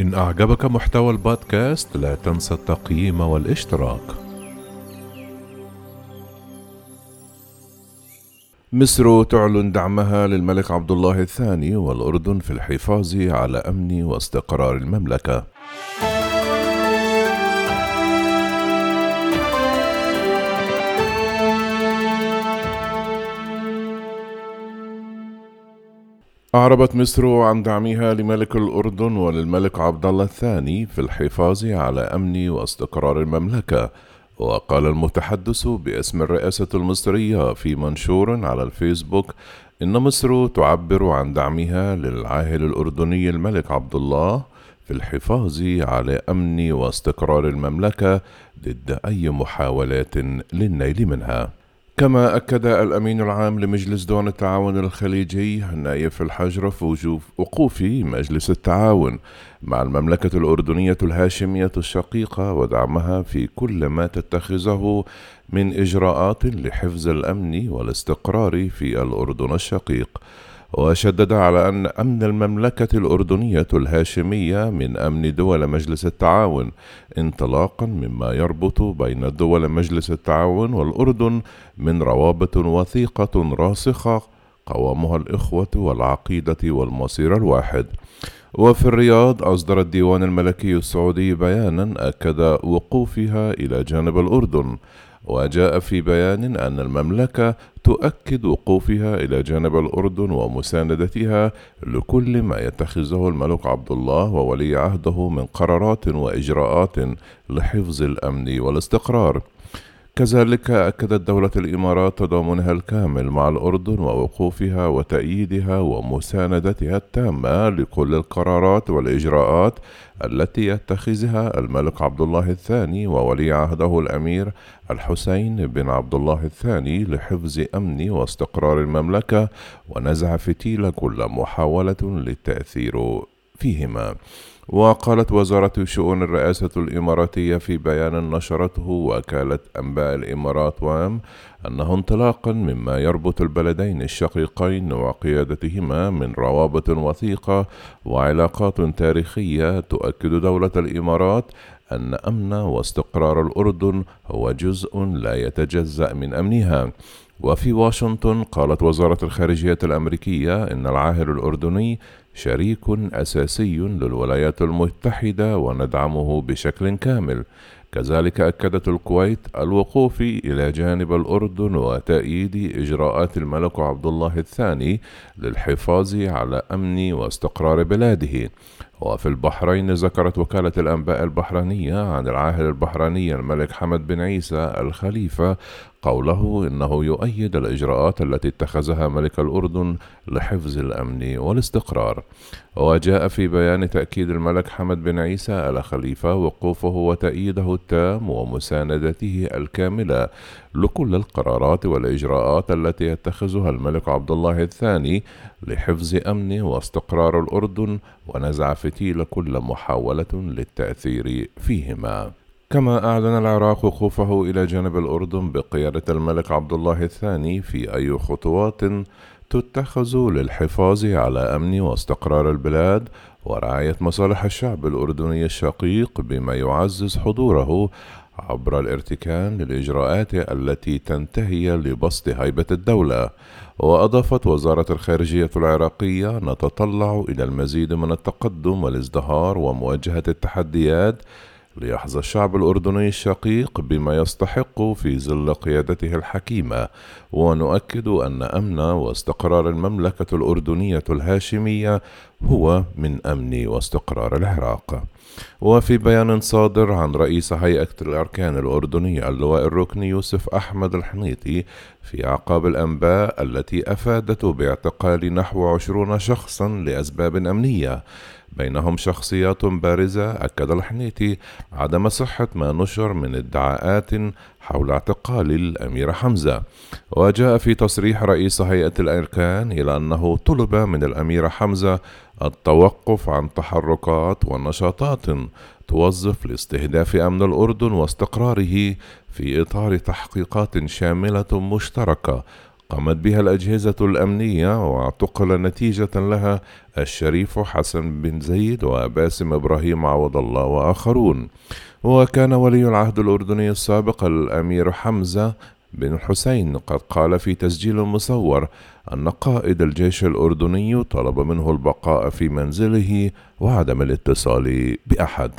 إن أعجبك محتوى البودكاست لا تنسى التقييم والاشتراك. مصر تعلن دعمها للملك عبد الله الثاني والأردن في الحفاظ على أمن واستقرار المملكة. أعربت مصر عن دعمها لملك الأردن وللملك عبد الله الثاني في الحفاظ على أمن واستقرار المملكة. وقال المتحدث باسم الرئاسة المصرية في منشور على الفيسبوك إن مصر تعبر عن دعمها للعاهل الأردني الملك عبد الله في الحفاظ على أمن واستقرار المملكة ضد أي محاولات للنيل منها. كما أكد الأمين العام لمجلس دول التعاون الخليجي نايف الحجر في وقوف مجلس التعاون مع المملكة الأردنية الهاشمية الشقيقة ودعمها في كل ما تتخذه من إجراءات لحفظ الأمن والاستقرار في الأردن الشقيق. وشدد على أن أمن المملكة الأردنية الهاشمية من أمن دول مجلس التعاون انطلاقا مما يربط بين دول مجلس التعاون والأردن من روابط وثيقة راسخة قوامها الإخوة والعقيدة والمصير الواحد. وفي الرياض أصدر الديوان الملكي السعودي بيانا أكد وقوفها إلى جانب الأردن. وجاء في بيان أن المملكة تؤكد وقوفها إلى جانب الأردن ومساندتها لكل ما يتخذه الملك عبد الله وولي عهده من قرارات وإجراءات لحفظ الأمن والاستقرار. كذلك أكدت دولة الإمارات تضامنها الكامل مع الأردن ووقوفها وتأييدها ومساندتها التامة لكل القرارات والإجراءات التي يتخذها الملك عبد الله الثاني وولي عهده الأمير الحسين بن عبد الله الثاني لحفظ أمن واستقرار المملكة ونزع فتيل كل محاولة للتأثير فيهما. وقالت وزارة شؤون الرئاسة الإماراتية في بيان نشرته وكالة أنباء الإمارات وام أنه انطلاقا مما يربط البلدين الشقيقين وقيادتهما من روابط وثيقة وعلاقات تاريخية تؤكد دولة الإمارات أن أمن واستقرار الأردن هو جزء لا يتجزأ من أمنها. وفي واشنطن قالت وزارة الخارجية الأمريكية إن العاهل الأردني شريك أساسي للولايات المتحدة وندعمه بشكل كامل. كذلك أكدت الكويت الوقوف إلى جانب الأردن وتأييد إجراءات الملك عبد الله الثاني للحفاظ على أمن واستقرار بلاده. وفي البحرين ذكرت وكالة الأنباء البحرينية عن العاهل البحريني الملك حمد بن عيسى الخليفة قوله إنه يؤيد الإجراءات التي اتخذها ملك الأردن لحفظ الأمن والاستقرار. وجاء في بيان تأكيد الملك حمد بن عيسى الخليفة وقوفه وتأييده التام ومساندته الكاملة لكل القرارات والإجراءات التي يتخذها الملك عبد الله الثاني لحفظ أمن واستقرار الأردن ونزع فتيل كل محاولة للتأثير فيهما. كما أعلن العراق خوفه إلى جانب الأردن بقيادة الملك عبد الله الثاني في أي خطوات تتخذ للحفاظ على أمن واستقرار البلاد ورعاية مصالح الشعب الأردني الشقيق بما يعزز حضوره عبر الارتكان للإجراءات التي تنتهي لبسط هيبة الدولة. وأضافت وزارة الخارجية العراقية نتطلع إلى المزيد من التقدم والازدهار ومواجهة التحديات ليحظى الشعب الأردني الشقيق بما يستحق في ظل قيادته الحكيمة. ونؤكد أن أمن واستقرار المملكة الأردنية الهاشمية هو من أمن واستقرار العراق. وفي بيان صادر عن رئيس هيئة الأركان الأردنية اللواء الركني يوسف أحمد الحنيطي في أعقاب الأنباء التي أفادت باعتقال نحو عشرون شخصا لأسباب أمنية. بينهم شخصيات بارزة أكد الحنيتي عدم صحة ما نشر من ادعاءات حول اعتقال الأمير حمزة. وجاء في تصريح رئيس هيئة الأركان إلى أنه طلب من الأمير حمزة التوقف عن تحركات ونشاطات توظف لاستهداف أمن الأردن واستقراره في إطار تحقيقات شاملة مشتركة قامت بها الأجهزة الأمنية واعتقل نتيجة لها الشريف حسن بن زيد وباسم إبراهيم عوض الله وآخرون. وكان ولي العهد الأردني السابق الأمير حمزة بن حسين قد قال في تسجيل مصور أن قائد الجيش الأردني طلب منه البقاء في منزله وعدم الاتصال بأحد.